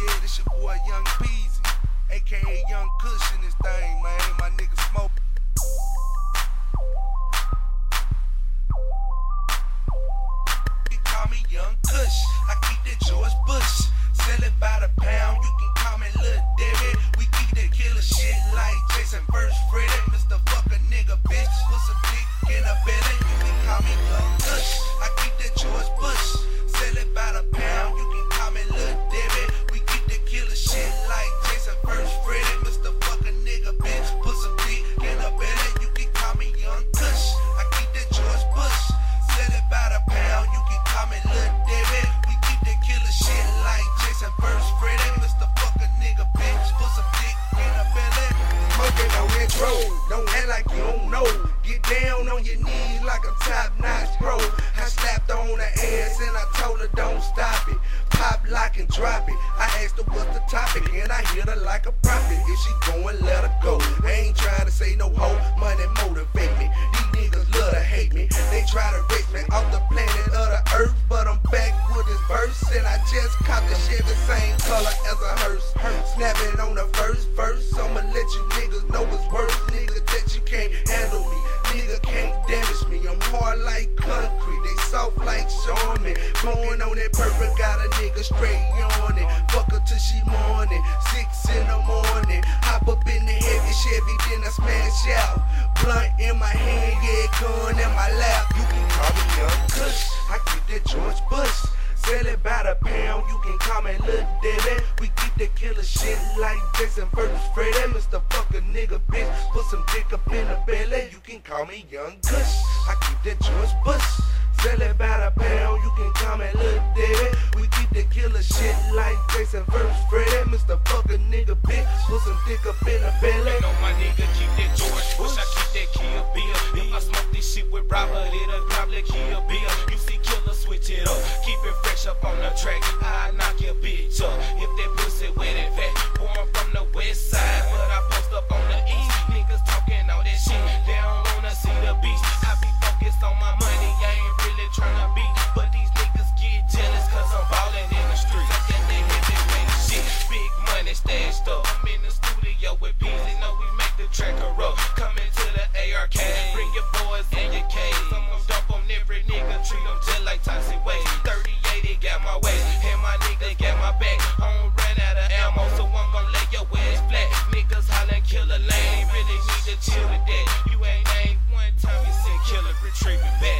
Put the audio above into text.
Yeah, this your boy Young Peasy, aka Young Kush in this thing, man. My nigga smoke. You call me Young Kush. I keep that George stop it. Pop, lock, and drop it. I asked her what's the topic and I hit her like a prophet. If she going, let her go. I ain't trying to say no hoe. Money motivate me. These niggas love to hate me. They try to race me off the planet of the earth, but I'm back with this verse and I just caught the Chevy same color as a hearse. Snapping on the first verse, I'ma let you niggas know it's worse, nigga, that you can't handle me. Nigga can't damage me. I'm hard like they soft like Sean me. Going on that purple, got a nigga straight yawning. Fuck her till she morning, six in the morning. Hop up in the heavy Chevy, then I smash out. Blunt in my hand, yeah, gun in my lap. You can call me Young Kush, I keep that George Bush. Sell it by the pound, you can call me Lil Debbie. We keep that killer shit like Jason versus Freddy. Mr. Fuck a nigga, bitch. Put some dick up in the belly, you can call me Young Kush. I keep that George Bush. Sell it by the pound, you can call me Lil Debbie. We keep the killer shit like Jason versus Freddy. Mr. Fuck a nigga, bitch. Put some dick up in the belly. You know my nigga keep that George Bush, I keep that Kill Bill. If I smoke this shit with Robert, it'll probably kill Bill. You see killer, switch it up. Keep it fresh up on the track. I knock your bitch up. stage though. I'm in the studio with Beezy, know we make the track a roll. Coming to the ARK, bring your boys and your case. I'm gonna dump on every nigga, treat them just like Toxic Waste. 38, it got my way, and my nigga got my back. I don't run out of ammo, so I'm gonna lay your ass flat. Niggas hollering killer lane, really need to chill with that. You ain't named one time, you said killer, retrieving back.